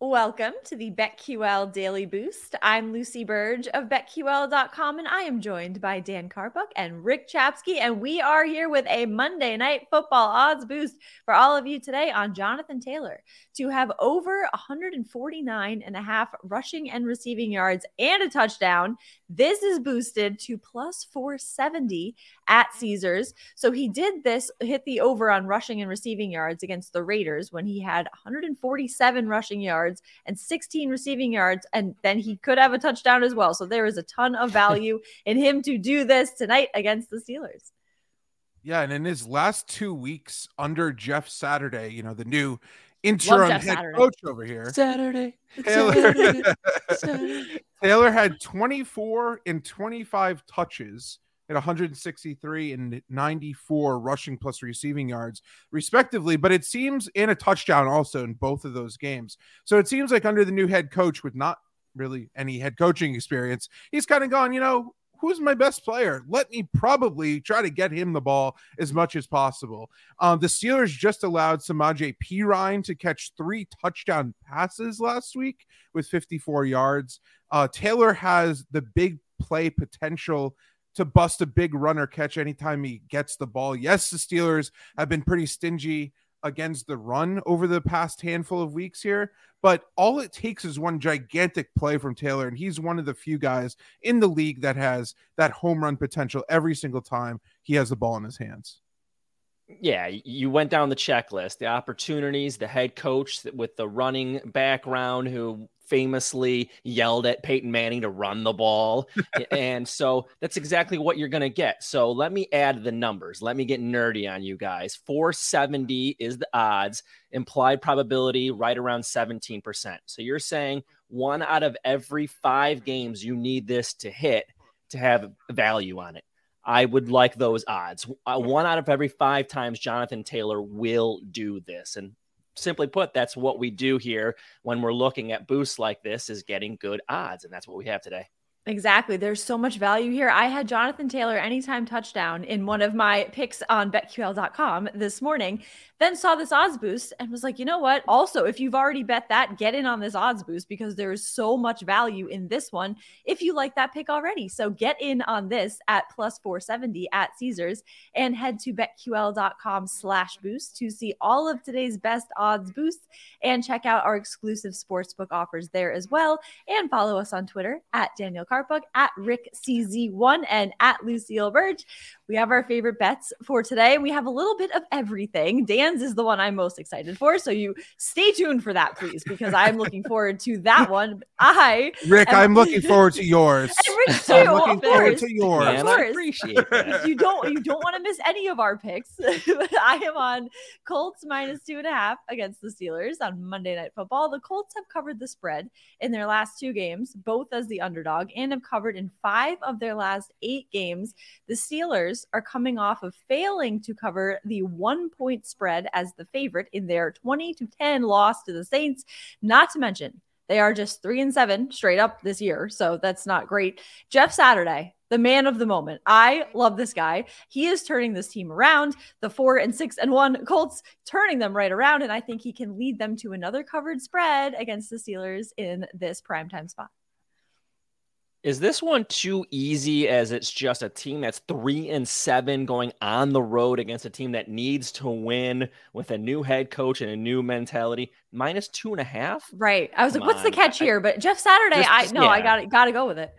Welcome to the BetQL Daily Boost. I'm Lucy Burge of BetQL.com, and I am joined by Dan Karpuk and Rick Chapsky, and we are here with a Monday Night Football odds boost for all of you today on Jonathan Taylor to have over 149 and a half rushing and receiving yards and a touchdown. This is boosted to plus 470 at Caesars. So he did this, hit the over on rushing and receiving yards against the Raiders when he had 147 rushing yards and 16 receiving yards. And then he could have a touchdown as well. So there is a ton of value in him to do this tonight against the Steelers. Yeah, and in his last two weeks under Jeff Saturday, you know, the new interim head Saturday. coach over here. Saturday. Taylor, Saturday. Saturday. Taylor had 24 and 25 touches at 163 and 94 rushing plus receiving yards, respectively. But it seems in a touchdown also in both of those games. So it seems like under the new head coach with not really any head coaching experience, he's kind of gone, you know, who's my best player? Let me probably try to get him the ball as much as possible. Um, the Steelers just allowed Samaje Perine to catch three touchdown passes last week with 54 yards. Uh, Taylor has the big play potential to bust a big runner catch anytime he gets the ball. Yes, the Steelers have been pretty stingy against the run over the past handful of weeks here, but all it takes is one gigantic play from Taylor, and he's one of the few guys in the league that has that home run potential every single time he has the ball in his hands. Yeah, you went down the checklist, the opportunities, the head coach with the running background who famously yelled at Peyton Manning to run the ball. and so that's exactly what you're going to get. So let me add the numbers. Let me get nerdy on you guys. 470 is the odds, implied probability right around 17%. So you're saying one out of every five games you need this to hit to have value on it. I would like those odds. Uh, one out of every five times Jonathan Taylor will do this. And simply put, that's what we do here when we're looking at boosts like this is getting good odds. And that's what we have today. Exactly. There's so much value here. I had Jonathan Taylor anytime touchdown in one of my picks on betql.com this morning, then saw this odds boost and was like, you know what? Also, if you've already bet that, get in on this odds boost because there is so much value in this one if you like that pick already. So get in on this at plus 470 at Caesars and head to betql.com slash boost to see all of today's best odds boosts and check out our exclusive sportsbook offers there as well. And follow us on Twitter at Daniel Karpuk, at Rick CZ1, and at Lucille Burge. We have our favorite bets for today. We have a little bit of everything. Dan's is the one I'm most excited for. So you stay tuned for that, please, because I'm looking forward to that one. I Rick, am- I'm looking forward to yours. And Rick too, I'm of looking forward course. to yours. Man, Of I course. appreciate that. you don't you don't want to miss any of our picks. I am on Colts minus two and a half against the Steelers on Monday Night Football. The Colts have covered the spread in their last two games, both as the underdog, and have covered in five of their last eight games. The Steelers are coming off of failing to cover the one point spread as the favorite in their 20 to 10 loss to the Saints. Not to mention, they are just three and seven straight up this year. So that's not great. Jeff Saturday the man of the moment. I love this guy. He is turning this team around. The four and six and one Colts turning them right around. And I think he can lead them to another covered spread against the Steelers in this primetime spot. Is this one too easy as it's just a team that's three and seven going on the road against a team that needs to win with a new head coach and a new mentality? Minus two and a half? Right. I was Come like, what's on. the catch here? But Jeff Saturday, just, I no, yeah. I got got to go with it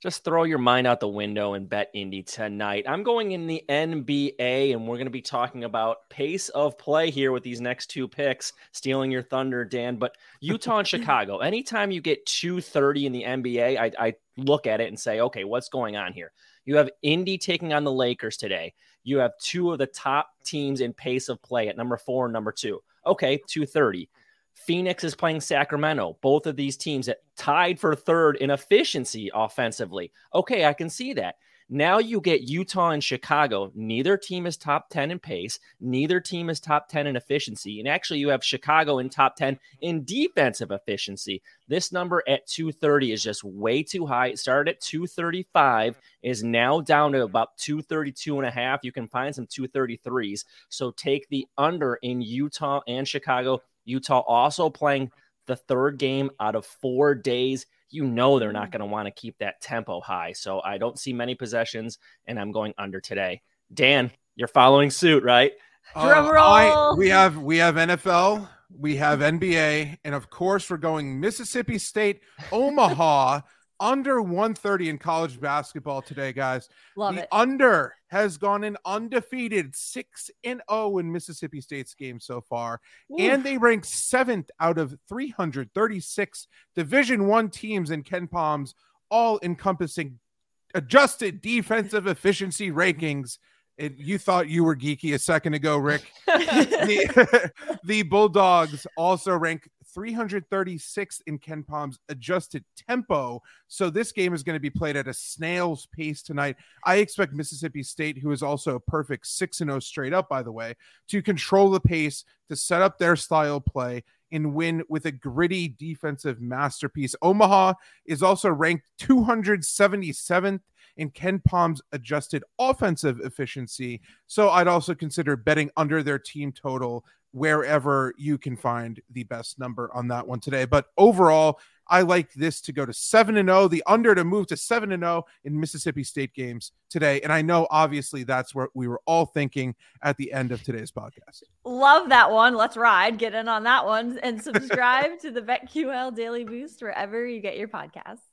just throw your mind out the window and bet Indy tonight. I'm going in the NBA, and we're going to be talking about pace of play here with these next two picks, stealing your thunder, Dan. But Utah and Chicago, anytime you get 230 in the NBA, I, I look at it and say, okay, what's going on here? You have Indy taking on the Lakers today. You have two of the top teams in pace of play at number four and number two. Okay, 230. Phoenix is playing Sacramento. Both of these teams that tied for third in efficiency offensively. Okay, I can see that. Now you get Utah and Chicago. Neither team is top 10 in pace. Neither team is top 10 in efficiency. And actually, you have Chicago in top 10 in defensive efficiency. This number at 230 is just way too high. It started at 235, is now down to about 232 and a half. You can find some 233s. So take the under in Utah and Chicago. Utah also playing the third game out of four days. You know they're not mm. going to want to keep that tempo high. So I don't see many possessions, and I'm going under today. Dan, you're following suit, right? Uh, Drum roll. I, we have we have NFL, we have NBA, and of course we're going Mississippi State, Omaha under 130 in college basketball today, guys. Love the it. under has gone in undefeated 6 and 0 in Mississippi State's game so far, Oof. and they rank 7th out of 336 Division 1 teams in KenPom's all encompassing adjusted defensive efficiency rankings. It, you thought you were geeky a second ago, Rick. the, the Bulldogs also rank 336th in KenPom's adjusted tempo. So this game is going to be played at a snail's pace tonight. I expect Mississippi State, who is also a perfect 6 0 straight up, by the way, to control the pace, to set up their style play, and win with a gritty defensive masterpiece. Omaha is also ranked 277th in KenPom's adjusted offensive efficiency. So I'd also consider betting under their team total wherever you can find the best number on that one today. But overall, I like this to go to 7 and 0, the under to move to 7 and 0 in Mississippi State games today. And I know obviously that's what we were all thinking at the end of today's podcast. Love that one. Let's ride. Get in on that one and subscribe to the BetQL Daily Boost wherever you get your podcasts.